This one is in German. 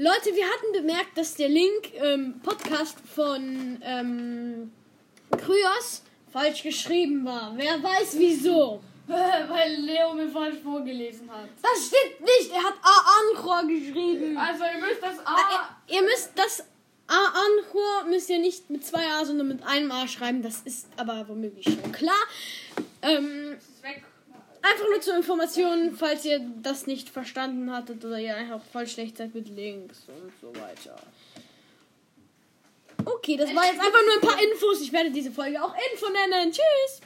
Leute, wir hatten bemerkt, dass der Link ähm, Podcast von ähm, Kryos falsch geschrieben war. Wer weiß wieso. Weil Leo mir falsch vorgelesen hat. Das stimmt nicht. Er hat A-Anchor geschrieben. Also ihr müsst das A. Ah, ihr, ihr müsst das A-Anchor müsst ihr nicht mit zwei A, sondern mit einem A schreiben. Das ist aber womöglich schon klar. Ähm. Einfach nur zur Information, falls ihr das nicht verstanden hattet oder ihr einfach voll schlecht seid mit Links und so weiter. Okay, das war jetzt einfach nur ein paar Infos. Ich werde diese Folge auch Info nennen. Tschüss.